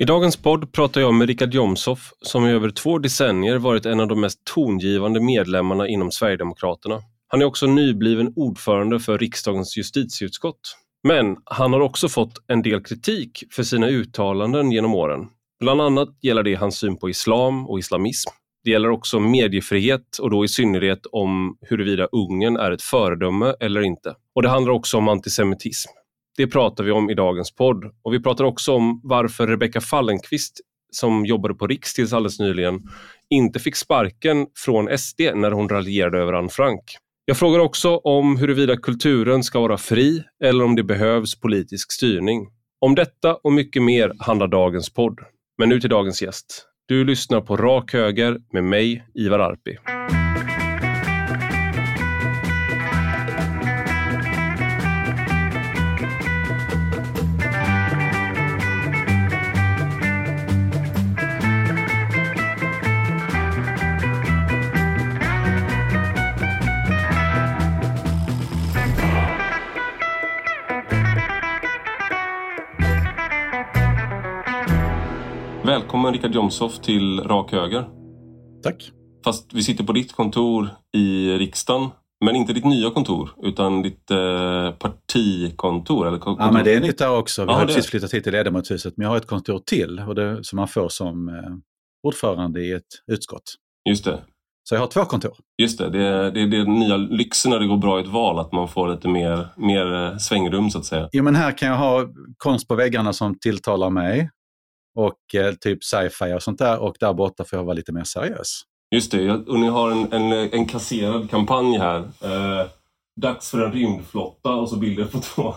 I dagens podd pratar jag med Richard Jomshoff som i över två decennier varit en av de mest tongivande medlemmarna inom Sverigedemokraterna. Han är också nybliven ordförande för riksdagens justitieutskott. Men han har också fått en del kritik för sina uttalanden genom åren. Bland annat gäller det hans syn på islam och islamism. Det gäller också mediefrihet och då i synnerhet om huruvida Ungern är ett föredöme eller inte. Och det handlar också om antisemitism. Det pratar vi om i dagens podd och vi pratar också om varför Rebecka Fallenkvist som jobbade på Riks tills alldeles nyligen inte fick sparken från SD när hon raljerade över Anne Frank. Jag frågar också om huruvida kulturen ska vara fri eller om det behövs politisk styrning. Om detta och mycket mer handlar dagens podd. Men nu till dagens gäst. Du lyssnar på Rak Höger med mig, Ivar Arpi. Välkommen Richard Jomshoff till Rak Höger. Tack. Fast vi sitter på ditt kontor i riksdagen. Men inte ditt nya kontor, utan ditt eh, partikontor. Eller kontor. Ja, men det är nytt där också. Vi Ja, har det- precis flyttat hit till ledamotshuset, men jag har ett kontor till och det, som man får som eh, ordförande i ett utskott. Just det. Så jag har två kontor. Just det. Det är, det är den nya lyxen när det går bra i ett val, att man får lite mer, mer eh, svängrum så att säga. Jo, men här kan jag ha konst på väggarna som tilltalar mig och eh, typ sci-fi och sånt där och där borta får jag vara lite mer seriös. Just det, och ni har en, en, en kasserad kampanj här. Eh, dags för en rymdflotta och så bilder på två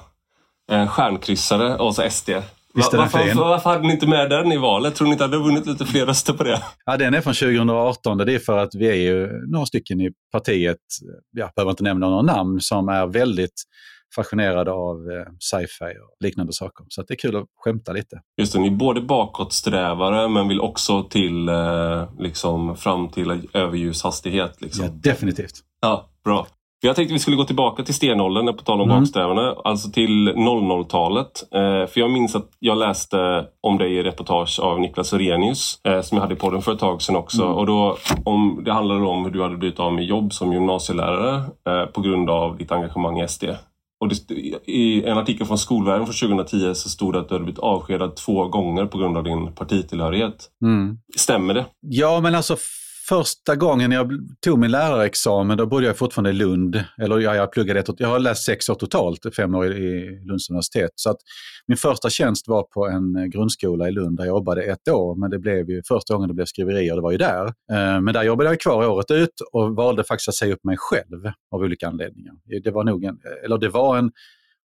eh, stjärnkryssare och så SD. Va- varför, varför hade ni inte med den i valet? Tror ni inte att det hade vunnit lite fler röster på det? Ja, den är från 2018. Det är för att vi är ju några stycken i partiet, jag behöver inte nämna några namn, som är väldigt fascinerade av eh, sci-fi och liknande saker. Så det är kul att skämta lite. Just det, ni är både bakåtsträvare men vill också till eh, liksom fram till överljushastighet. Liksom. Ja, definitivt. Ja, bra. Jag tänkte vi skulle gå tillbaka till stenåldern, på tal om Mm. baksträvarna. Alltså till 00-talet. Eh, för jag minns att jag läste om dig i reportage av Niklas Orenius eh, som jag hade i podden för ett tag sedan också. Mm. Och då, om, det handlade om hur du hade blivit av med jobb som gymnasielärare eh, på grund av ditt engagemang i SD. Och det, I en artikel från Skolvärlden från 2010 så stod det att du hade blivit avskedad två gånger på grund av din partitillhörighet. Mm. Stämmer det? Ja, men alltså första gången jag tog min lärarexamen, då bodde jag fortfarande i Lund. Eller ja, jag pluggade ett jag har läst sex år totalt, fem år i- i Lunds universitet. Så att min första tjänst var på en eh, grundskola i Lund där jag jobbade ett år. Men det blev ju första gången det blev skriverier, det var ju där. Eh, Men där jobbade jag kvar året ut och valde faktiskt att säga upp mig själv av olika anledningar. Det var nog en, eller det var en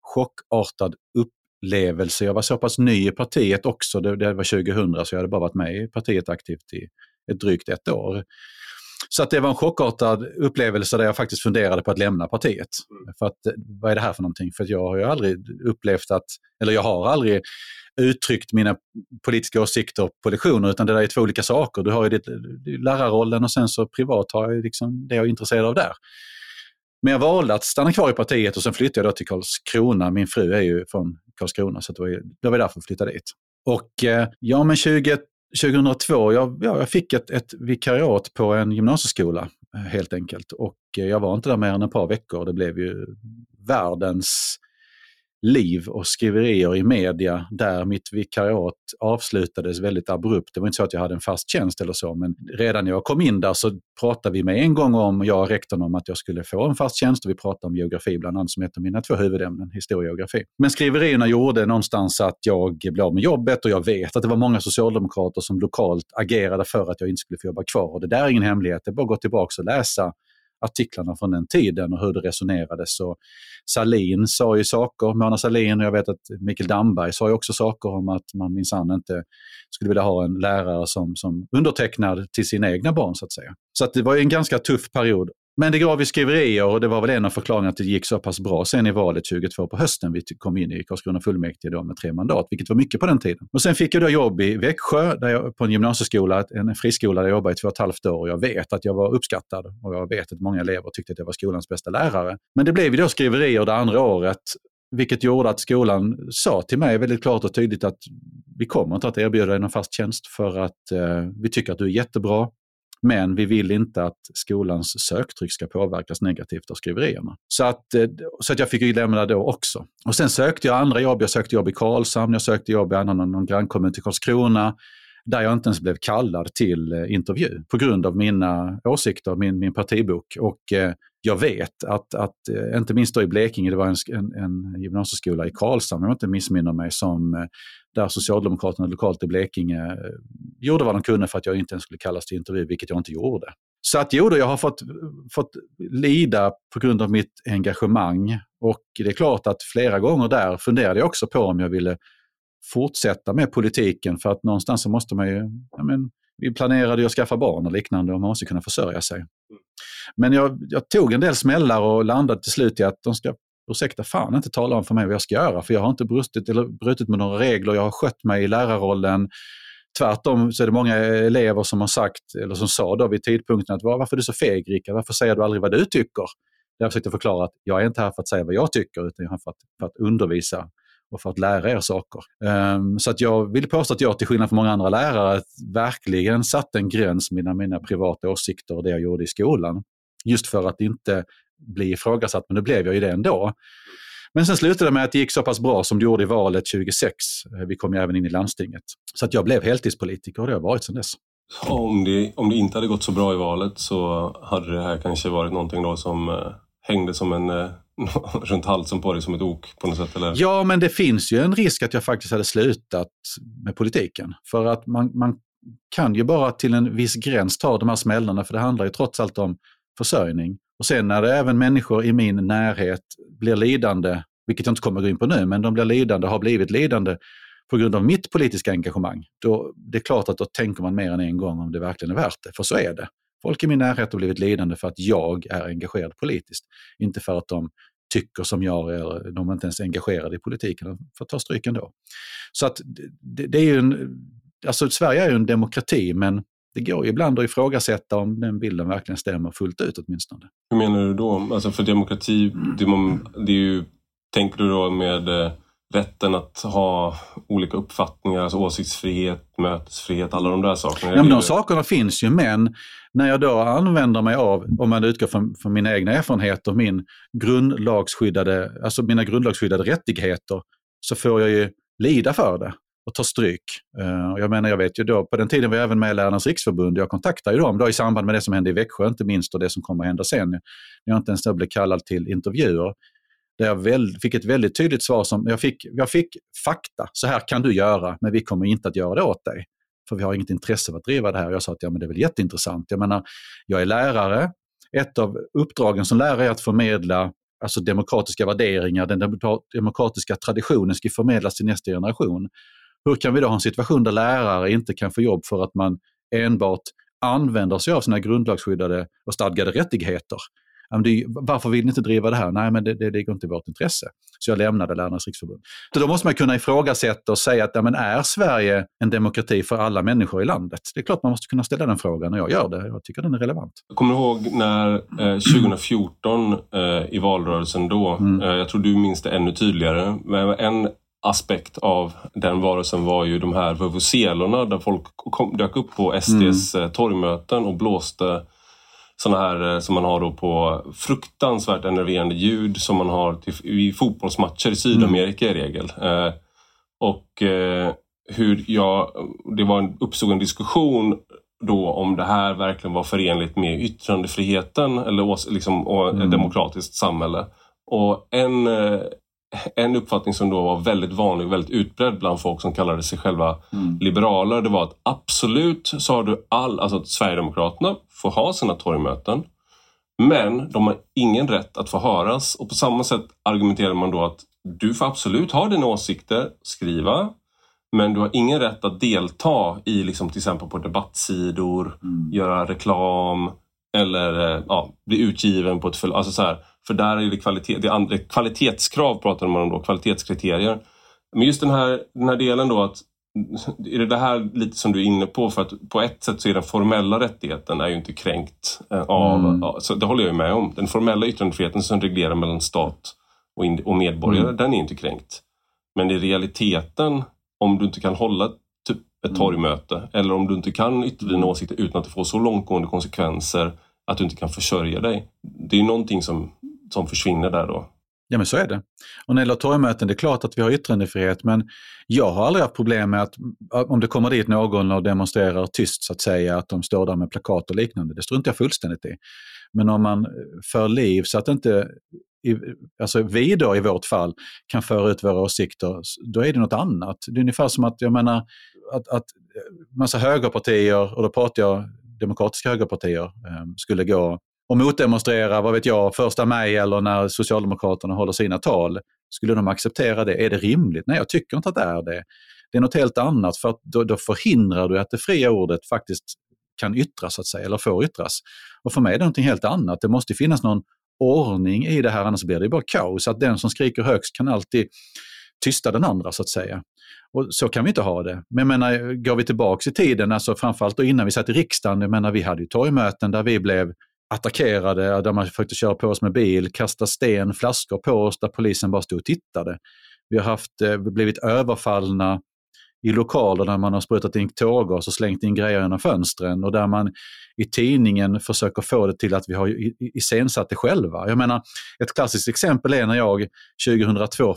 chockartad upplevelse. Jag var så pass ny i partiet också, det, det var 2000 så jag hade bara varit med i partiet aktivt i ett drygt ett år. Så att det var en chockartad upplevelse där jag faktiskt funderade på att lämna partiet. För att, vad är det här för någonting? För jag har ju aldrig upplevt att, eller jag har aldrig uttryckt mina politiska åsikter på lektioner, utan det där är två olika saker. Du har ju ditt, lärarrollen och sen så privat har jag liksom det jag är intresserad av där. Men jag valde att stanna kvar i partiet och sen flyttade jag då till Karlskrona. Min fru är ju från Karlskrona så det var, ju- det var därför jag flyttade dit. Och eh, ja, men 20, 2002, jag, ja, jag fick ett, ett vikariat på en gymnasieskola eh, helt enkelt. Och eh, jag var inte där mer än ett par veckor. Det blev ju världens liv och skriverier i media där mitt vikariat avslutades väldigt abrupt. Det var inte så att jag hade en fast tjänst eller så, men redan när jag kom in där så pratade vi med en gång om, jag och rektorn, om att jag skulle få en fast tjänst och vi pratade om geografi bland annat som heter mina två huvudämnen, historia och geografi. Men skriverierna gjorde någonstans att jag blev av med jobbet och jag vet att det var många socialdemokrater som lokalt agerade för att jag inte skulle få jobba kvar. Och det där är ingen hemlighet, det är bara att gå tillbaka och läsa artiklarna från den tiden och hur det resonerades. Och Salin sa ju saker, Mona Salin och jag vet att Mikael Damberg sa ju också saker om att man minsann inte skulle vilja ha en lärare som, som undertecknad till sina egna barn så att säga. Så att det var ju en ganska tuff period. Men det gav ju skriverier och det var väl en av förklaringarna att det gick så pass bra sen i valet 22 på hösten. Vi kom in i Karlskrona fullmäktige då med tre mandat, vilket var mycket på den tiden. Och sen fick jag då jobb i Växjö där jag, på en gymnasieskola, en friskola där jag jobbade i två och ett halvt år och jag vet att jag var uppskattad och jag vet att många elever tyckte att jag var skolans bästa lärare. Men det blev ju då skriverier det andra året Vilket gjorde att skolan sa till mig väldigt klart och tydligt att vi kommer inte att erbjuda dig någon fast tjänst för att eh, vi tycker att du är jättebra. Men vi vill inte att skolans söktryck ska påverkas negativt av skriverierna. Så att, eh, så att jag fick ju lämna då också. Och sen sökte jag andra jobb. Jag sökte jobb i Karlshamn, jag sökte jobb i annan, någon grannkommun till Karlskrona där jag inte ens blev kallad till eh, intervju på grund av mina åsikter, min, min partibok. Och eh, jag vet att, att eh, inte minst då i Blekinge, det var en, en, en gymnasieskola i Karlshamn, om jag inte missminner mig, som, eh, där Socialdemokraterna lokalt i Blekinge gjorde vad de kunde för att jag inte ens skulle kallas till intervju, vilket jag inte gjorde. Så att jo, då, jag har fått, fått lida på grund av mitt engagemang. Och det är klart att flera gånger där funderade jag också på om jag ville fortsätta med politiken för att någonstans så måste man ju, ja men, vi planerade ju att skaffa barn och liknande och man måste kunna försörja sig. Men jag, jag tog en del smällar och landade till slut i att de ska ursäkta fan inte tala om för mig vad jag ska göra för jag har inte brustit, eller brutit med några regler, jag har skött mig i lärarrollen. Tvärtom så är det många elever som har sagt, eller som sa då vid tidpunkten att varför är du så feg Rickard, varför säger du aldrig vad du tycker? Jag försökte förklara att jag är inte här för att säga vad jag tycker utan jag är här för att, för att undervisa och för att lära er saker. Ehm, så att jag vill påstå att jag till skillnad från många andra lärare verkligen satte en gräns mellan mina privata åsikter och det jag gjorde i skolan. Just för att inte bli ifrågasatt, men nu blev jag ju det ändå. Men sen slutade det med att det gick så pass bra som det gjorde i valet 2006. Eh, vi kom ju även in i landstinget. Så att jag blev heltidspolitiker och det har varit sedan dess. Om det, om det inte hade gått så bra i valet så hade det här kanske varit någonting då som eh, hängde som en eh, runt halsen på dig som ett ok på något sätt? Eller? Ja, men det finns ju en risk att jag faktiskt hade slutat med politiken. För att man, man kan ju bara till en viss gräns ta de här smällarna, för det handlar ju trots allt om försörjning. Och sen när det även människor i min närhet blir lidande, vilket jag inte kommer att gå in på nu, men de blir lidande, har blivit lidande på grund av mitt politiska engagemang, då det är klart att då tänker man mer än en gång om det verkligen är värt det, för så är det. Folk i min närhet har blivit lidande för att jag är engagerad politiskt, inte för att de tycker som jag eller de är inte ens engagerade i politiken, för att ta stryk ändå. Så att det, det är ju en, alltså Sverige är ju en demokrati, men det går ju ibland att ifrågasätta om den bilden verkligen stämmer fullt ut åtminstone. Hur menar du då? Alltså för demokrati, det, är ju, tänker du då med eh, rätten att ha olika uppfattningar, alltså åsiktsfrihet, mötesfrihet, alla de där sakerna? Ja, men de sakerna finns ju, men när jag då använder mig av, om man utgår från, från mina egna erfarenheter, min grundlagsskyddade, alltså mina grundlagsskyddade rättigheter, så får jag ju lida för det och ta stryk. Uh, jag menar, jag vet ju då, på den tiden var jag även med i Lärarnas riksförbund. Jag kontaktade ju dem då i samband med det som hände i Växjö, inte minst, och det som kommer att hända sen. Jag inte ens blev kallad till intervjuer. Där jag väl, fick ett väldigt tydligt svar som, jag fick, jag fick fakta, så här kan du göra, men vi kommer inte att göra det åt dig. För vi har inget intresse av att driva det här. Jag sa att ja, men det är väl jätteintressant. Jag menar, jag är lärare. Ett av uppdragen som lärare är att förmedla alltså demokratiska värderingar, den demokratiska traditionen ska förmedlas till nästa generation. Hur kan vi då ha en situation där lärare inte kan få jobb för att man enbart använder sig av sina grundlagsskyddade och stadgade rättigheter? Varför vill ni inte driva det här? Nej, men det, det ligger inte i vårt intresse. Så jag lämnade Lärarnas riksförbund. Så då måste man kunna ifrågasätta och säga att ja, men är Sverige en demokrati för alla människor i landet? Det är klart man måste kunna ställa den frågan och jag gör det. Jag tycker den är relevant. Jag kommer ihåg när eh, 2014 eh, i valrörelsen då, mm. eh, jag tror du minns det ännu tydligare, men en aspekt av den varelsen var ju de här vuvuzelorna där folk kom, dök upp på SDs mm. Eh, torgmöten och blåste sådana här eh, som man har då på fruktansvärt enerverande ljud som man har till, i fotbollsmatcher i Sydamerika mm. i regel. Eh, och eh, hur jag, det var en, uppstod en diskussion då om det här verkligen var förenligt med yttrandefriheten eller liksom, och mm. ett demokratiskt samhälle. Och en, eh, en uppfattning som då var väldigt vanlig och väldigt utbredd bland folk som kallade sig själva mm. liberaler, det var att absolut så har du all, alltså att Sverigedemokraterna får ha sina torgmöten, men de har ingen rätt att få höras och på samma sätt argumenterar man då att du får absolut ha dina åsikter, skriva, men du har ingen rätt att delta i liksom till exempel på debattsidor, mm. göra reklam eller eh, ja, bli utgiven på ett... Alltså så här, för där är det, kvalitet, det är andra, kvalitetskrav pratar man om då, kvalitetskriterier. Men just den här, den här delen då att är det det här lite som du är inne på? För att på ett sätt så är den formella rättigheten är ju inte kränkt. Eh, av, mm. så det håller jag med om. Den formella yttrandefriheten som reglerar mellan stat och, in, och medborgare, mm. den är inte kränkt. Men i realiteten, om du inte kan hålla typ ett mm. torgmöte eller om du inte kan yttra dina åsikter utan att det får så långtgående konsekvenser att du inte kan försörja dig. Det är någonting som, som försvinner där då. Ja men så är det. Och när det gäller torgmöten, det är klart att vi har yttrandefrihet men jag har aldrig haft problem med att om det kommer dit någon och demonstrerar tyst så att säga, att de står där med plakat och liknande. Det struntar jag fullständigt i. Men om man för liv så att inte i, alltså vi då i vårt fall kan föra ut våra åsikter, då är det något annat. Det är ungefär som att, jag menar, att, att eh, massa högerpartier, och då pratar jag demokratiska högerpartier, eh, skulle gå och motdemonstrera, vad vet jag, första maj eller när Socialdemokraterna håller sina tal. Skulle de acceptera det? Är det rimligt? Nej, jag tycker inte att det är det. Det är något helt annat för att då, då förhindrar du att det fria ordet faktiskt kan yttras, så att säga, eller får yttras. Och för mig är det något helt annat. Det måste finnas någon ordning i det här, annars blir det bara kaos. Att den som skriker högst kan alltid tysta den andra, så att säga. Och så kan vi inte ha det. Men jag menar, går vi tillbaka i tiden, alltså framförallt då innan vi satt i riksdagen, jag menar, vi hade ju torgmöten där vi blev attackerade, där man försökte köra på oss med bil, kasta sten, flaskor på oss där polisen bara stod och tittade. Vi har haft, eh, blivit överfallna i lokaler där man har sprutat in tårgas och slängt in grejer genom fönstren och där man i tidningen försöker få det till att vi har iscensatt det själva. Jag menar, ett klassiskt exempel är när jag 2002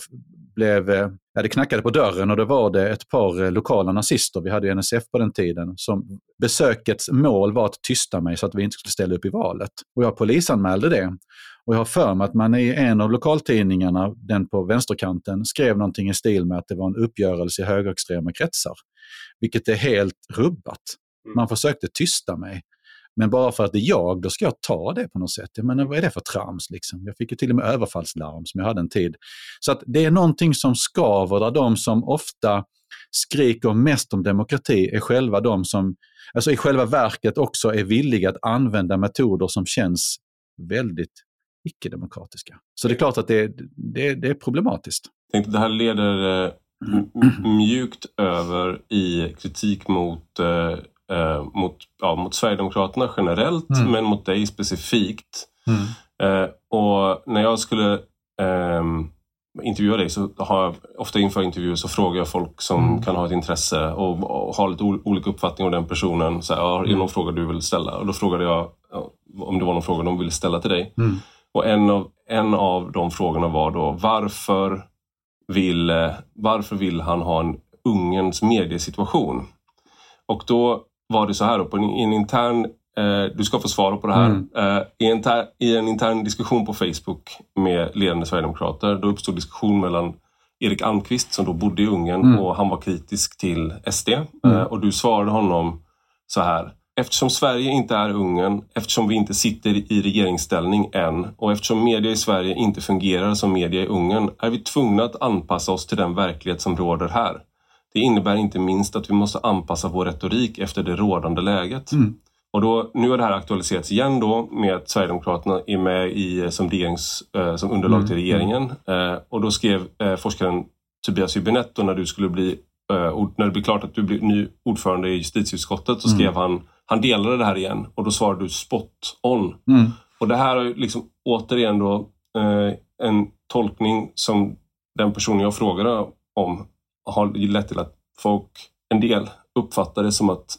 blev, eh, ja, det knackade på dörren och då var det ett par eh, lokala nazister, vi hade NSF på den tiden, som besökets mål var att tysta mig så att vi inte skulle ställa upp i valet. Och jag polisanmälde det. Och jag har för mig att man i en av lokaltidningarna, den på vänsterkanten, skrev någonting i stil med att det var en uppgörelse i högerextrema kretsar. Vilket är helt rubbat. Mm. Man försökte tysta mig. Men bara för att det är jag, då ska jag ta det på något sätt. Jag menar, vad är det för trams? Liksom? Jag fick ju till och med överfallslarm som jag hade en tid. Så att det är någonting som skaver där de som ofta skriker mest om demokrati är själva de som, alltså i själva verket också är villiga att använda metoder som känns väldigt icke-demokratiska. Så det är klart att det, det, det är problematiskt. Jag tänkte det här leder eh, mjukt över i kritik mot eh, eh, mot, ja, mot Sverigedemokraterna generellt mm. men mot dig specifikt. Mm. Eh, och när jag skulle eh, intervjua dig så har jag ofta inför intervjuer så frågar jag folk som mm. kan ha ett intresse och, och ha lite olika uppfattning om den personen. Så här, är det mm. någon fråga du vill ställa? Och då frågade jag om det var någon fråga de ville ställa till dig. Mm. Och en av, en av de frågorna var då varför vill, varför vill han ha en ungens mediesituation? Och då var det så här då, på en, en intern eh, du ska få svara på det här. Mm. Eh, i, en ter, I en intern diskussion på Facebook med ledande sverigedemokrater, då uppstod diskussion mellan Erik Almqvist som då bodde i Ungern mm. och han var kritisk till SD. Mm. Eh, och du svarade honom så här. Eftersom Sverige inte är Ungern, eftersom vi inte sitter i regeringsställning än och eftersom media i Sverige inte fungerar som media i Ungern är vi tvungna att anpassa oss till den verklighet som råder här. Det innebär inte minst att vi måste anpassa vår retorik efter det rådande läget. Mm. Och då, nu har det här aktualiserats igen då med att Sverigedemokraterna är med i, som, regerings, eh, som underlag mm. till regeringen. Eh, och då skrev eh, forskaren Tobias Hübinette när du skulle bli eh, när det blev klart att du blir ny ordförande i justitieutskottet så skrev mm. han, han delade det här igen och då svarade du spot on. Mm. Och det här är liksom återigen då eh, en tolkning som den personen jag frågade om har lett till att folk, en del, uppfattar det som att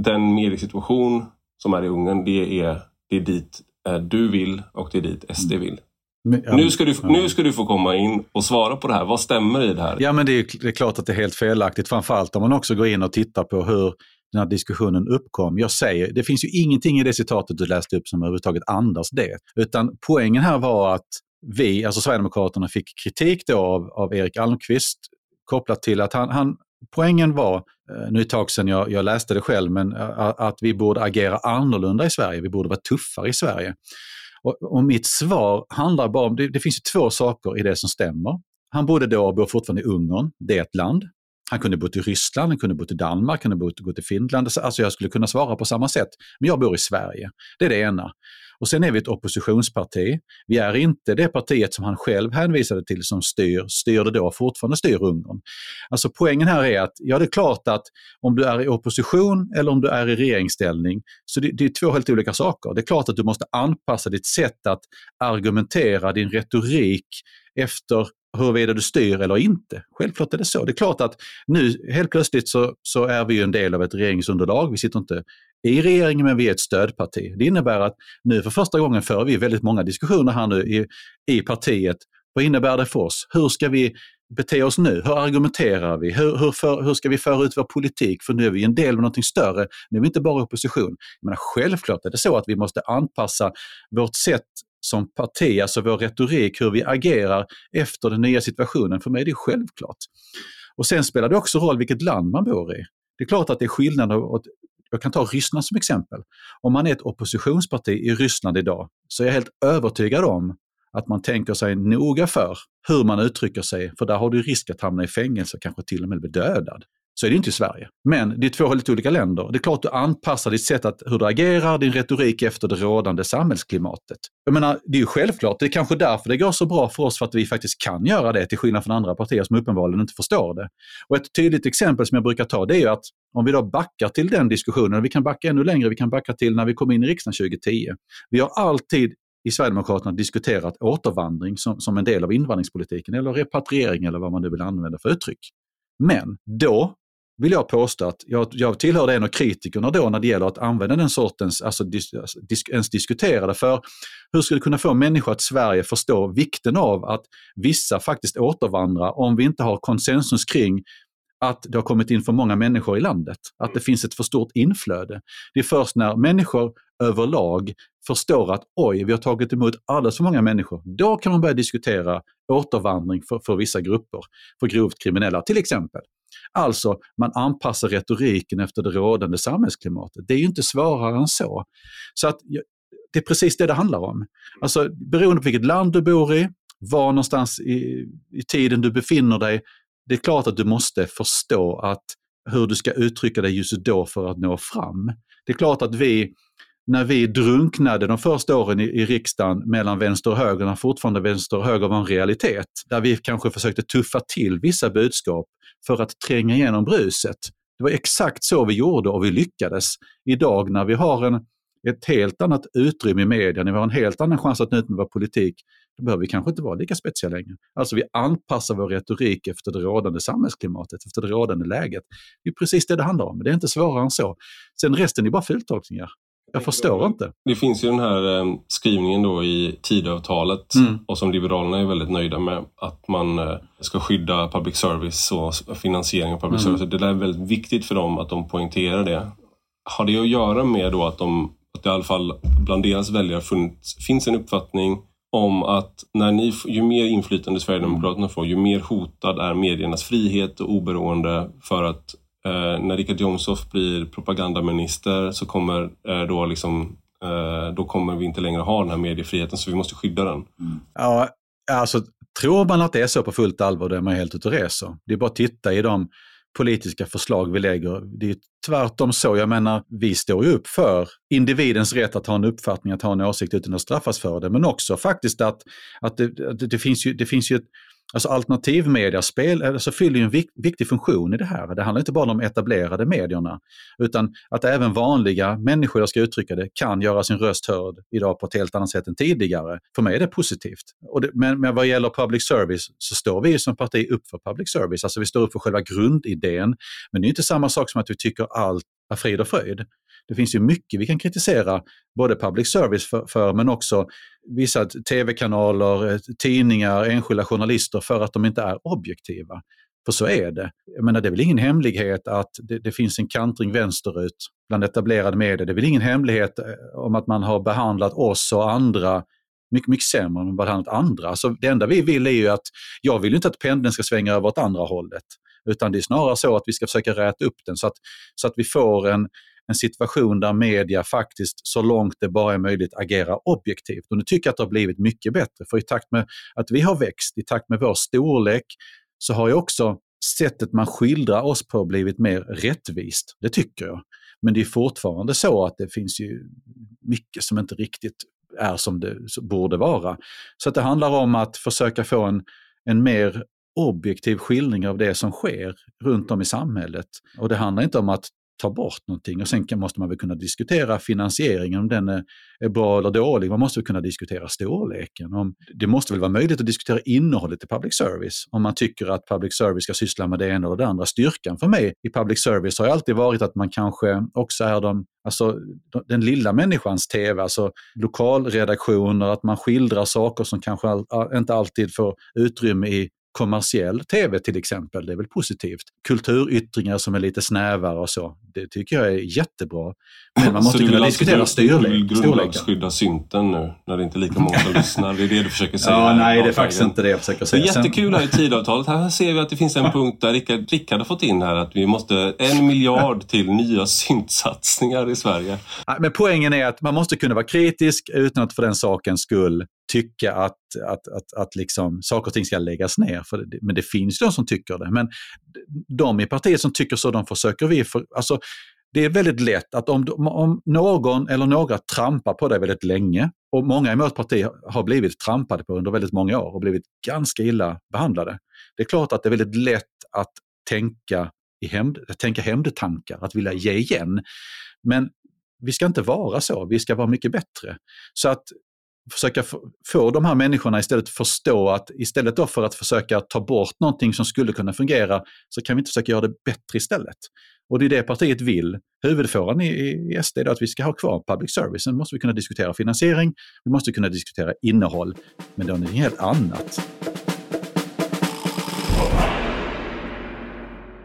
den mediesituation som är i Ungern, det är, det är dit eh, du vill och det är dit SD mm. vill. Men, ja, nu, ska du, ja. nu ska du få komma in och svara på det här. Vad stämmer i det här? Ja, men det är, det är klart att det är helt felaktigt. Framförallt om man också går in och tittar på hur den här diskussionen uppkom. Jag säger, det finns ju ingenting i det citatet du läste upp som överhuvudtaget andas det. Utan poängen här var att vi, alltså Sverigedemokraterna, fick kritik då av, av Erik Almqvist kopplat till att han, han poängen var, eh, nu är det ett tag sedan jag, jag läste det själv, men eh, att vi borde agera annorlunda i Sverige. Vi borde vara tuffare i Sverige. Och, och mitt svar handlar bara om, det, det finns två saker i det som stämmer. Han bodde då och bor fortfarande i Ungern, det är ett land. Han kunde bo i Ryssland, han kunde bo i Danmark, han kunde bo i Finland. Alltså, alltså jag skulle kunna svara på samma sätt. Men jag bor i Sverige. Det är det ena. Och sen är vi ett oppositionsparti. Vi är inte det partiet som han själv hänvisade till som styr, styrde då fortfarande styr Ungern. Alltså poängen här är att, ja det är klart att om du är i opposition eller om du är i regeringsställning, så det, det är två helt olika saker. Det är klart att du måste anpassa ditt sätt att argumentera, din retorik efter huruvida du styr eller inte. Självklart är det så. Det är klart att nu helt plötsligt så, så är vi ju en del av ett regeringsunderlag. Vi sitter inte i regeringen men vi är ett stödparti. Det innebär att nu för första gången för vi väldigt många diskussioner här nu i, i partiet. Vad innebär det för oss? Hur ska vi bete oss nu? Hur argumenterar vi? Hur, hur, för, hur ska vi föra ut vår politik? För nu är vi en del av något större. Nu är vi inte bara i opposition. Men självklart är det så att vi måste anpassa vårt sätt som parti, alltså vår retorik, hur vi agerar efter den nya situationen. För mig är det självklart. Och sen spelar det också roll vilket land man bor i. Det är klart att det är skillnad. Jag kan ta Ryssland som exempel. Om man är ett oppositionsparti i Ryssland idag så är jag helt övertygad om att man tänker sig noga för hur man uttrycker sig, för där har du risk att hamna i fängelse och kanske till och med bli dödad. Så är det inte i Sverige. Men det är två helt olika länder. Det är klart du anpassar ditt sätt att hur du agerar, din retorik efter det rådande samhällsklimatet. Jag menar, det är ju självklart, det är kanske därför det går så bra för oss, för att vi faktiskt kan göra det, till skillnad från andra partier som uppenbarligen inte förstår det. Och ett tydligt exempel som jag brukar ta, det är ju att om vi då backar till den diskussionen, vi kan backa ännu längre, vi kan backa till när vi kom in i riksdagen 2010. Vi har alltid i Sverigedemokraterna diskuterat återvandring som, som en del av invandringspolitiken eller repatriering eller vad man nu vill använda för uttryck. Men då vill jag påstå att jag, jag tillhörde en av kritikerna då när det gäller att använda den sortens, alltså, dis, dis, ens diskutera det. För hur det kunna få människor att Sverige förstå vikten av att vissa faktiskt återvandrar om vi inte har konsensus kring att det har kommit in för många människor i landet, att det finns ett för stort inflöde. Det är först när människor överlag förstår att oj, vi har tagit emot alldeles för många människor. Då kan man börja diskutera återvandring för, för vissa grupper, för grovt kriminella till exempel. Alltså, man anpassar retoriken efter det rådande samhällsklimatet. Det är ju inte svårare än så. Så att det är precis det det handlar om. Alltså, beroende på vilket land du bor i, var någonstans i, i tiden du befinner dig, det är klart att du måste förstå att hur du ska uttrycka dig just då för att nå fram. Det är klart att vi, när vi drunknade de första åren i, i riksdagen mellan vänster och höger, när fortfarande vänster och höger var en realitet, där vi kanske försökte tuffa till vissa budskap för att tränga igenom bruset. Det var exakt så vi gjorde och vi lyckades. Idag när vi har en, ett helt annat utrymme i media, när vi har en helt annan chans att nå ut med vår politik, då behöver vi kanske inte vara lika spetsiga längre. Alltså vi anpassar vår retorik efter det rådande samhällsklimatet, efter det rådande läget. Det är precis det det handlar om, det är inte svårare än så. Sen resten är bara fultolkningar. Jag förstår inte. Det finns ju den här eh, skrivningen då i Tidöavtalet mm. och som Liberalerna är väldigt nöjda med. Att man eh, ska skydda public service och finansiering av public mm. service. Det är väldigt viktigt för dem att de poängterar det. Har det att göra med då att, de, att det i alla fall bland deras väljare funnits, finns en uppfattning om att när ni, ju mer inflytande Sverigedemokraterna får, ju mer hotad är mediernas frihet och oberoende för att när Richard Jomshof blir propagandaminister så kommer eh, då liksom eh, då kommer vi inte längre ha den här mediefriheten så vi måste skydda den. Mm. Ja, alltså tror man att det är så på fullt allvar då är man helt ute och reser. Det är bara att titta i de politiska förslag vi lägger. Det är tvärtom så. Jag menar, vi står ju upp för individens rätt att ha en uppfattning, att ha en åsikt utan att straffas för det. Men också faktiskt att, att det, det, det finns ju, det finns ju ett, Alltså alternativmediaspel alltså eh, fyller ju en vik viktig funktion i det här. Det handlar inte bara om de etablerade medierna, utan att även vanliga människor, jag ska uttrycka det, kan göra sin röst hörd idag på ett helt annat sätt än tidigare. För mig är det positivt. Det, men, men vad gäller public service så står vi som parti upp för public service, alltså vi står upp för själva grundidén. Men det är inte samma sak som att vi tycker allt är frid och fröjd. Det finns ju mycket vi kan kritisera både public service för, för men också vissa tv-kanaler, eh, tidningar, enskilda journalister för att de inte är objektiva. För så är det. Jag menar, det är väl ingen hemlighet att det, det, finns en kantring vänsterut bland etablerade medier. Det är väl ingen hemlighet eh, om att man har behandlat oss och andra mycket, mycket sämre än behandlat andra. Så det enda vi vill är ju att, jag vill inte att pendeln ska svänga över åt andra hållet. Utan det är snarare så att vi ska försöka räta upp den så att, så att vi får en, en situation där media faktiskt så långt det bara är möjligt agerar objektivt. Och nu tycker jag att det har blivit mycket bättre, för i takt med att vi har växt, i takt med vår storlek, så har ju också sättet man skildrar oss på blivit mer rättvist. Det tycker jag. Men det är fortfarande så att det finns ju mycket som inte riktigt är som det borde vara. Så att det handlar om att försöka få en, en mer objektiv skildring av det som sker runt om i samhället. Och det handlar inte om att ta bort någonting och sen måste man väl kunna diskutera finansieringen, om den är, är bra eller dålig. Man måste väl kunna diskutera storleken. Om, det måste väl vara möjligt att diskutera innehållet i public service. Om man tycker att public service ska syssla med det ena eller det andra. Styrkan för mig i public service har alltid varit att man kanske också är de Alltså den lilla människans tv, alltså lokalredaktioner, att man skildrar saker som kanske inte alltid får utrymme i kommersiell tv till exempel, det är väl positivt. Kulturyttringar som är lite snävare och så, det tycker jag är jättebra. Men man måste kunna diskutera storlek. Du vill grundlagsskydda synten nu, när det inte är lika många som lyssnar? Det är det du försöker säga? Ja, nej, det är faktiskt inte det jag försöker säga. Det är jättekul här i tidavtalet. Här ser vi att det finns en punkt där Rickard, Rickard har fått in här att vi måste en miljard till nya syntsatsningar i Sverige. Men poängen är att man måste kunna vara kritisk utan att för den sakens skull tycka att, att, att, att liksom saker och ting ska läggas ner. För det, men det finns de som tycker det. Men de i partiet som tycker så, de försöker vi... För, alltså, det är väldigt lätt att om, om någon eller några trampar på dig väldigt länge och många i vårt parti har blivit trampade på under väldigt många år och blivit ganska illa behandlade. Det är klart att det är väldigt lätt att tänka, i hämnd, tänka hämndtankar, att vilja ge igen. Men vi ska inte vara så, vi ska vara mycket bättre. Så att försöka få de här människorna istället förstå att istället då för att försöka ta bort någonting som skulle kunna fungera så kan vi inte försöka göra det bättre istället. Och det är det partiet vill. Huvudfåran i, i SD är att vi ska ha kvar public service. Sen måste vi kunna diskutera finansiering, vi måste kunna diskutera innehåll, men det är något helt annat.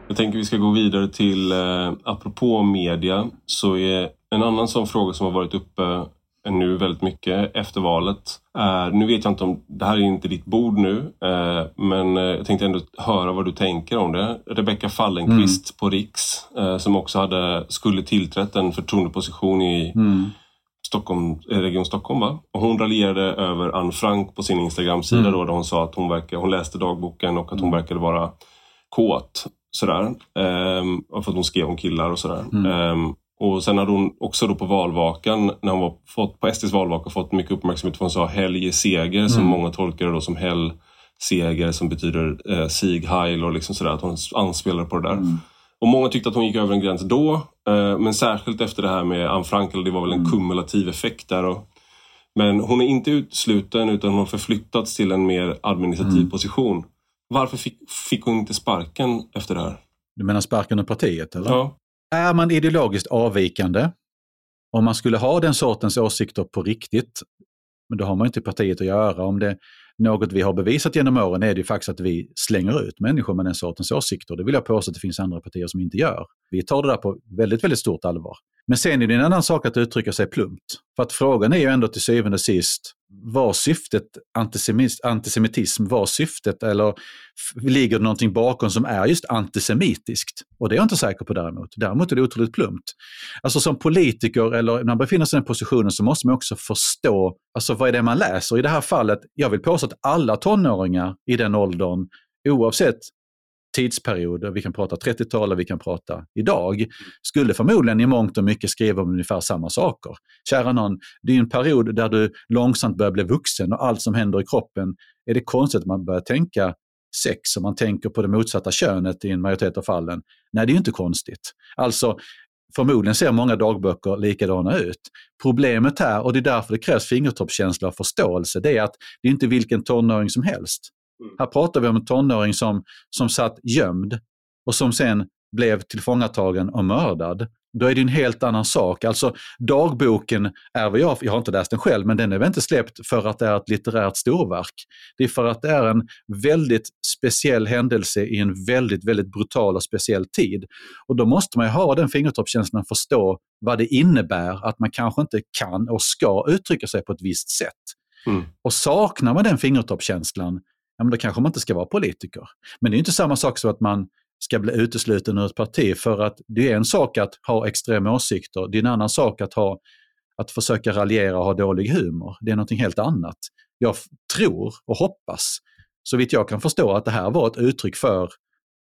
Jag tänker vi ska gå vidare till, eh, apropå media, så är en annan sån fråga som har varit uppe nu väldigt mycket efter valet. Uh, nu vet jag inte om, det här är inte ditt bord nu, uh, men uh, jag tänkte ändå höra vad du tänker om det. Rebecka Fallenkvist mm. på Riks som också hade, skulle tillträtt en förtroendeposition i mm. Stockholm, Region Stockholm. Va? Och hon raljerade över Anne Frank på sin Instagram-sida mm. då, där hon sa att hon, verkar, hon läste dagboken och att hon mm. verkade vara kåt. Sådär. Um, för att hon skrev om killar och sådär. Um, och sen hade hon också då på valvakan, när hon var fått, på SDs valvaka, fått mycket uppmärksamhet för hon sa helge seger mm. som många tolkar det då som hell seger som betyder eh, sig heil och liksom sådär, att hon anspelar på det där. Mm. Och många tyckte att hon gick över en gräns då, eh, men särskilt efter det här med Anne Frank, det var väl en mm. kumulativ effekt där. Och, men hon är inte utesluten utan hon har förflyttats till en mer administrativ mm. position. Varför fick, fick hon inte sparken efter det här? Du menar sparken ur partiet? Eller? Ja. Är man ideologiskt avvikande, om man skulle ha den sortens åsikter på riktigt, men då har man inte partiet att göra. Om det, något vi har bevisat genom åren är det ju faktiskt att vi slänger ut människor med den sortens åsikter. Det vill jag påstå att det finns andra partier som inte gör. Vi tar det där på väldigt, väldigt stort allvar. Men sen är det en annan sak att uttrycka sig plumpt. För att frågan är ju ändå till syvende och sist, var syftet antisemitism, var syftet eller ligger det någonting bakom som är just antisemitiskt? Och det är jag inte säker på däremot. Däremot är det otroligt plumpt. Alltså som politiker eller när man befinner sig i den positionen så måste man också förstå, alltså vad är det man läser? I det här fallet, jag vill påstå att alla tonåringar i den åldern, oavsett tidsperioder, vi kan prata 30-tal och vi kan prata idag, skulle förmodligen i mångt och mycket skriva om ungefär samma saker. Kära någon, det är en period där du långsamt börjar bli vuxen och allt som händer i kroppen, är det konstigt att man börjar tänka sex om man tänker på det motsatta könet i en majoritet av fallen? Nej, det är inte konstigt. Alltså, Förmodligen ser många dagböcker likadana ut. Problemet här, och det är därför det krävs fingertoppskänsla och förståelse, det är att det är inte vilken tonåring som helst. Mm. Här pratar vi om en tonåring som, som satt gömd och som sen blev tillfångatagen och mördad. Då är det en helt annan sak. Alltså dagboken är vad jag, jag har inte läst den själv, men den är väl inte släppt för att det är ett litterärt storverk. Det är för att det är en väldigt speciell händelse i en väldigt, väldigt brutal och speciell tid. Och då måste man ha den fingertoppskänslan och förstå vad det innebär att man kanske inte kan och ska uttrycka sig på ett visst sätt. Mm. Och saknar man den fingertoppskänslan, ja, men då kanske man inte ska vara politiker. Men det är inte samma sak som att man ska bli utesluten ur ett parti för att det är en sak att ha extrema åsikter, det är en annan sak att, ha, att försöka raljera och ha dålig humor. Det är någonting helt annat. Jag tror och hoppas, så vitt jag kan förstå, att det här var ett uttryck för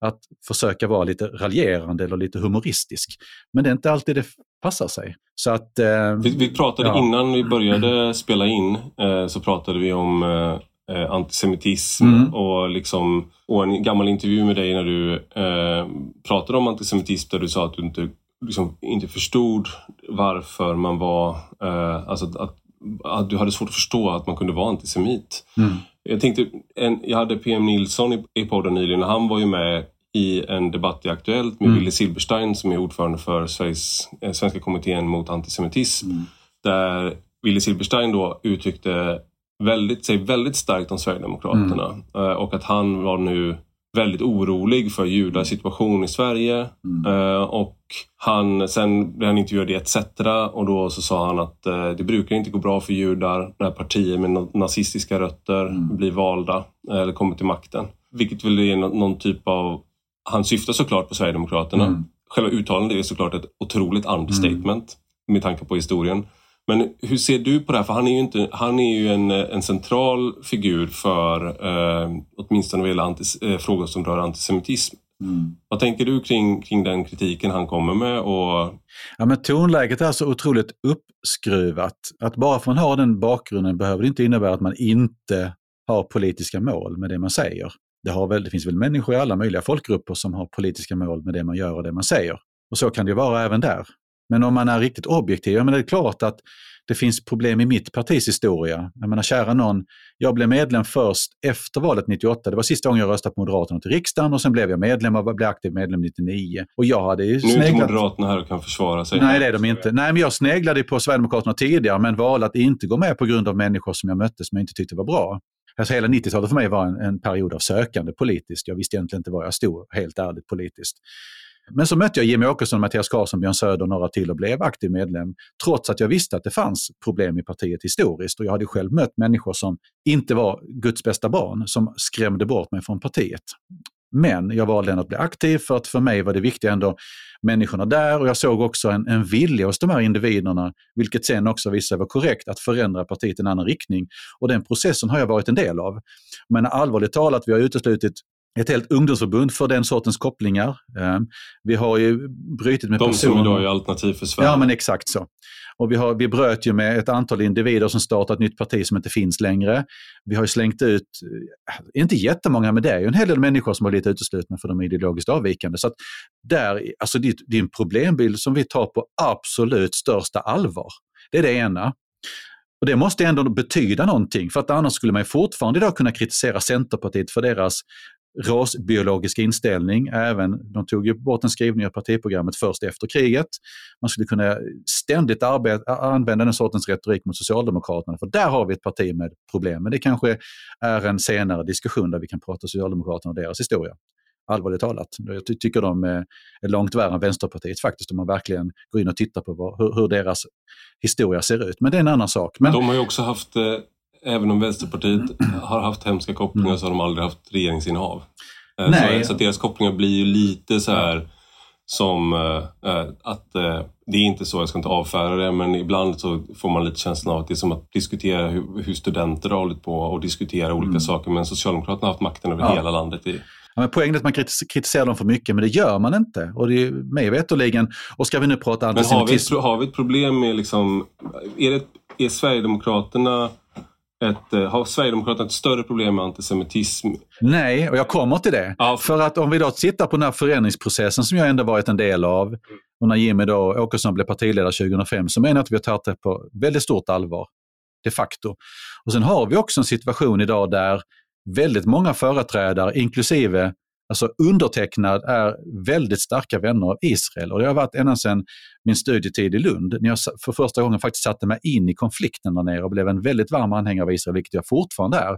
att försöka vara lite raljerande eller lite humoristisk. Men det är inte alltid det passar sig. Så att, eh, vi, vi, pratade ja. innan vi började spela in, eh, så pratade vi om eh, eh antisemitism mm. och, liksom, och en gammal intervju med dig när du eh, pratade om antisemitism där du sa att du inte, liksom, inte förstod varför man var, eh, alltså att, att, du hade svårt att förstå att man kunde vara antisemit. Mm. Jag tänkte, en, jag hade PM Nilsson i, i podden nyligen och han var ju med i en debatt i Aktuellt med mm. Wille Silberstein som är ordförande för Sveriges, eh, Svenska kommittén mot antisemitism. Mm. Där Wille Silberstein då uttryckte väldigt, sig väldigt starkt om Sverigedemokraterna mm. Eh, och att han var nu väldigt orolig för judars situation i Sverige. Mm. Uh, och han, sen blev han intervjuad i ETC och då så sa han att uh, det brukar inte gå bra för judar när partier med nazistiska rötter mm. blir valda eller kommer till makten. Vilket väl är någon typ av... Han syftar såklart på Sverigedemokraterna. Mm. Själva uttalandet är såklart ett otroligt understatement mm. med tanke på historien. Men hur ser du på det här? För han är ju, inte, han är ju en, en central figur för eh, åtminstone vad gäller eh, frågor som rör antisemitism. Mm. Vad tänker du kring, kring den kritiken han kommer med? Och... Ja, men tonläget är så otroligt uppskruvat. Att bara för att man har den bakgrunden behöver det inte innebära att man inte har politiska mål med det man säger. Det, har väl, det finns väl människor i alla möjliga folkgrupper som har politiska mål med det man gör och det man säger. Och så kan det vara även där. Men om man är riktigt objektiv, ja, men det är klart att det finns problem i mitt partis historia. Jag menar, kära någon, jag blev medlem först efter valet 98. Det var sista gången jag röstade på Moderaterna till riksdagen och sen blev jag medlem och blev aktiv medlem 99. Och jag hade ju nu är inte Moderaterna här och kan försvara sig. Nej, det är de inte. Nej, men jag sneglade på Sverigedemokraterna tidigare men valde att inte gå med på grund av människor som jag mötte som jag inte tyckte var bra. Alltså hela 90-talet för mig var en, en period av sökande politiskt. Jag visste egentligen inte var jag stod, helt ärligt politiskt. Men så mötte jag Jimmy Åkesson, Mattias Karlsson, Björn Söder och några till och blev aktiv medlem. Trots att jag visste att det fanns problem i partiet historiskt. Och jag hade själv mött människor som inte var Guds bästa barn, som skrämde bort mig från partiet. Men jag valde ändå att bli aktiv för att för mig var det viktiga ändå människorna där och jag såg också en, en vilja hos de här individerna, vilket sen också visade sig vara korrekt, att förändra partiet i en annan riktning. Och den processen har jag varit en del av. Men allvarligt talat, vi har uteslutit ett helt ungdomsförbund för den sortens kopplingar. Ehm, vi har ju brutit med De personer... som idag är Alternativ för Sverige. Ja, men exakt så. Och vi, har, vi bröt ju med ett antal individer som startat ett nytt parti som inte finns längre. Vi har ju slängt ut, eh, inte jättemånga, men det är ju en hel del människor som har blivit uteslutna för de är ideologiskt avvikande. Så att där, alltså det, det är en problembild som vi tar på absolut största allvar. Det är det ena. Och Det måste ändå betyda någonting, för att annars skulle man fortfarande idag kunna kritisera Centerpartiet för deras rasbiologisk inställning. Även, de tog ju bort en skrivning av partiprogrammet först efter kriget. Man skulle kunna ständigt arbeta, använda den sortens retorik mot Socialdemokraterna, för där har vi ett parti med problem. Men det kanske är en senare diskussion där vi kan prata Socialdemokraterna och deras historia. Allvarligt talat. Jag tycker de eh, är långt värre än Vänsterpartiet faktiskt, om man verkligen går in och tittar på vad, hur, hur, deras historia ser ut. Men det är en annan sak. Men... De har ju också haft eh, även om Vänsterpartiet har haft hemska kopplingar så har de aldrig haft regeringsinnehav. Eh, Nej. Så, så att deras kopplingar blir ju lite så här som äh, att äh, det är inte så, jag ska inte avfärda det, men ibland så får man lite känslan av att det är som att diskutera hur, hur studenter har hållit på och diskutera olika mm. saker. Men Socialdemokraterna har haft makten över ja. hela landet. I... Ja, men poängen är att man kritiserar dem för mycket, men det gör man inte. Och det är mig veterligen, och ska vi nu prata antisemitism... Men har vi, har vi ett problem med, liksom, är, det, är Sverigedemokraterna ett, eh, har Sverigedemokraterna ett större problem med antisemitism? Nej, och jag kommer till det. Ja. För att om vi då tittar på den här förändringsprocessen som jag ändå varit en del av, och när Jimmy då, Åkesson blev partiledare 2005, så menar jag att vi har tagit det på väldigt stort allvar. De facto. Och sen har vi också en situation idag där väldigt många företrädare, inklusive Alltså undertecknad är väldigt starka vänner av Israel och det har varit ända sedan min studietid i Lund när jag för första gången faktiskt satte mig in i konflikten där nere och blev en väldigt varm anhängare av Israel, vilket jag fortfarande är.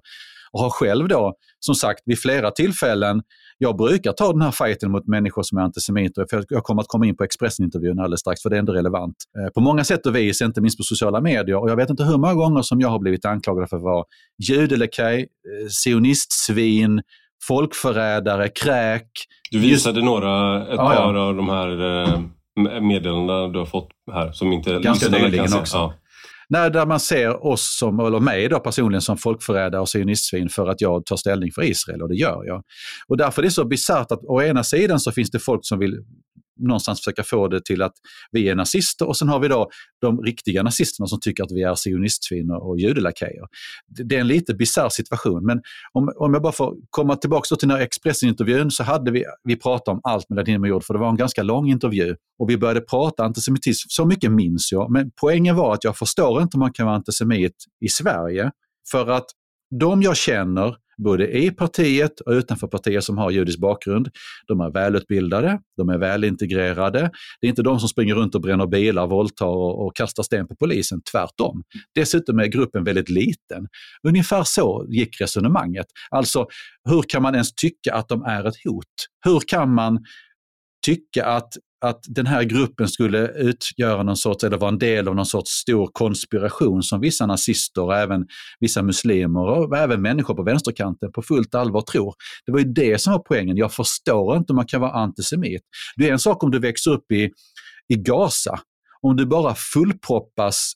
Och har själv då, som sagt, vid flera tillfällen, jag brukar ta den här fighten mot människor som är antisemiter, för jag kommer att komma in på Expressen-intervjun alldeles strax, för det är ändå relevant. Eh, på många sätt och vis, inte minst på sociala medier, och jag vet inte hur många gånger som jag har blivit anklagad för att vara judelekaj, eh, sionistsvin, folkförrädare, kräk. Du visade några, ett ja, par ja. av de här eh, meddelandena du har fått här som inte Ganska nyligen också. Ja. när, där man ser oss, som, eller mig då personligen, som folkförrädare och sionistsvin för att jag tar ställning för Israel, och det gör jag. Och därför är det så bisarrt att å ena sidan så finns det folk som vill någonstans försöka få det till att vi är nazister och sen har vi då de riktiga nazisterna som tycker att vi är sionistsvin och judelakejer. Det är en lite bisarr situation, men om, om jag bara får komma tillbaka till den här Expressen-intervjun så hade vi, vi pratat om allt mellan himmel och jord, för det var en ganska lång intervju och vi började prata antisemitism. Så mycket minns jag, men poängen var att jag förstår inte hur man kan vara antisemit i Sverige, för att de jag känner både i partiet och utanför partiet som har judisk bakgrund. De är välutbildade, de är välintegrerade. Det är inte de som springer runt och bränner bilar, våldtar och, och kastar sten på polisen, tvärtom. Dessutom är gruppen väldigt liten. Ungefär så gick resonemanget. Alltså, hur kan man ens tycka att de är ett hot? Hur kan man tycka att att den här gruppen skulle utgöra någon sorts, eller vara en del av någon sorts stor konspiration som vissa nazister och även vissa muslimer och även människor på vänsterkanten på fullt allvar tror. Det var ju det som var poängen. Jag förstår inte hur man kan vara antisemit. Det är en sak om du växer upp i, i Gaza, om du bara fullproppas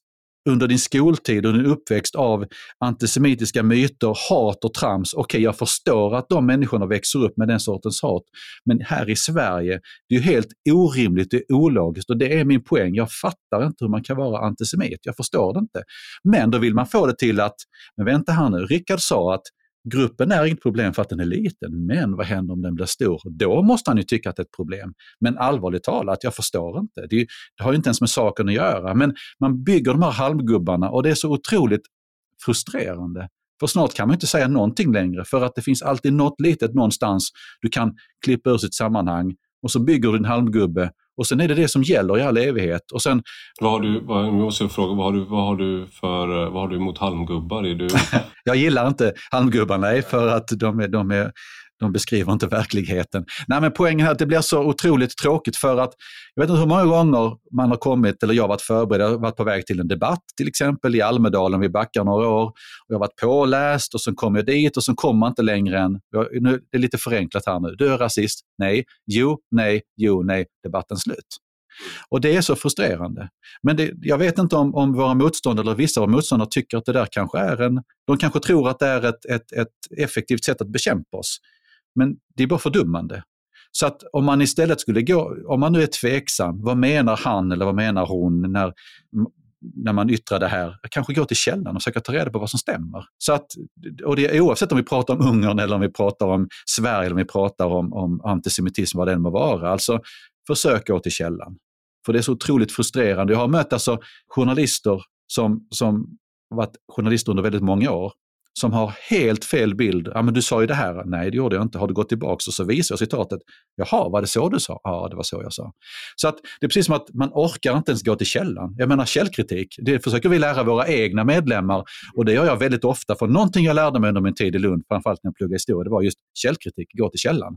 under din skoltid och din uppväxt av antisemitiska myter, hat och trams. Okej, okay, jag förstår att de människorna växer upp med den sortens hat. Men här i Sverige, det är ju helt orimligt, det är ologiskt och det är min poäng. Jag fattar inte hur man kan vara antisemit. Jag förstår det inte. Men då vill man få det till att, men vänta här nu, Rickard sa att Gruppen är inget problem för att den är liten, men vad händer om den blir stor? Då måste han ju tycka att det är ett problem. Men allvarligt talat, jag förstår inte. Det, det har ju inte ens med saken att göra. Men man bygger de här halmgubbarna och det är så otroligt frustrerande. För snart kan man inte säga någonting längre för att det finns alltid något litet någonstans du kan klippa ur sitt sammanhang och så bygger du en halmgubbe och sen är det det som gäller i all evighet. Och sen, vad har du, vad, jag måste fråga, vad har du, vad har du, för, vad har du emot halmgubbar? Är du... jag gillar inte halmgubbar, nej, för att de är, de är de beskriver inte verkligheten. Nej, men poängen är att det blir så otroligt tråkigt för att jag vet inte hur många gånger man har kommit, eller jag har varit förberedd, jag har varit på väg till en debatt till exempel i Almedalen, vi backar några år. Och jag har varit påläst och så kommer jag dit och så kommer man inte längre än, nu, det är lite förenklat här nu, du är rasist, nej, jo, nej, jo, nej, debatten slut. Och det är så frustrerande. Men det, jag vet inte om, om våra motståndare, eller vissa av våra motståndare tycker att det där kanske är en, de kanske tror att det är ett, ett, ett effektivt sätt att bekämpa oss. Men det är bara fördummande. Så att om man istället skulle gå, om man nu är tveksam, vad menar han eller vad menar hon när, när man yttrar det här? Kanske gå till källan och försöka ta reda på vad som stämmer. Så att, och det oavsett om vi pratar om Ungern eller om vi pratar om Sverige eller om vi pratar om, om antisemitism, vad det än må vara. Alltså, försök gå till källan. För det är så otroligt frustrerande. Jag har mött alltså journalister som, som varit journalister under väldigt många år som har helt fel bild. Ja, men du sa ju det här. Nej, det gjorde jag inte. Har du gått tillbaka och så visar jag citatet. Jaha, var det så du sa? Ja, det var så jag sa. Så att det är precis som att man orkar inte ens gå till källan. Jag menar källkritik, det försöker vi lära våra egna medlemmar och det gör jag väldigt ofta. För någonting jag lärde mig under min tid i Lund, framförallt när jag pluggade historia, det var just källkritik, gå till källan.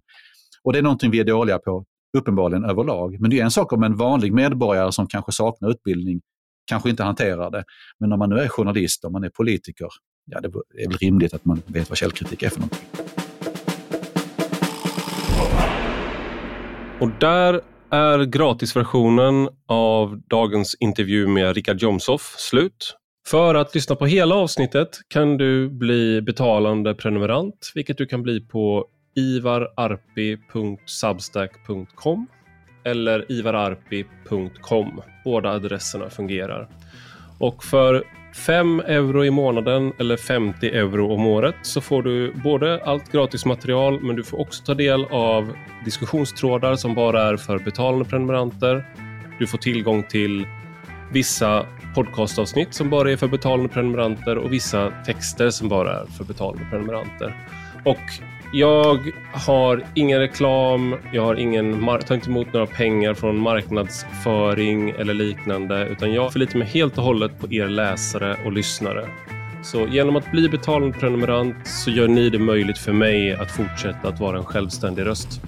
Och det är någonting vi är dåliga på, uppenbarligen överlag. Men det är en sak om en vanlig medborgare som kanske saknar utbildning kanske inte hanterar det. Men om man nu är journalist, om man är politiker, ja, det är väl rimligt att man vet vad källkritik är för någonting. Och där är gratisversionen av dagens intervju med Richard Jomshoff slut. För att lyssna på hela avsnittet kan du bli betalande prenumerant, vilket du kan bli på ivararpi.substack.com eller ivararpi.com. Båda adresserna fungerar. Och för 5 euro i månaden eller 50 euro om året så får du både allt gratis material men du får också ta del av diskussionstrådar som bara är för betalande prenumeranter. Du får tillgång till vissa podcastavsnitt som bara är för betalande prenumeranter och vissa texter som bara är för betalande prenumeranter. Och jag har ingen reklam, jag har ingen, tar inte emot några pengar från marknadsföring eller liknande, utan jag förlitar mig helt och hållet på er läsare och lyssnare. Så genom att bli betalande prenumerant så gör ni det möjligt för mig att fortsätta att vara en självständig röst.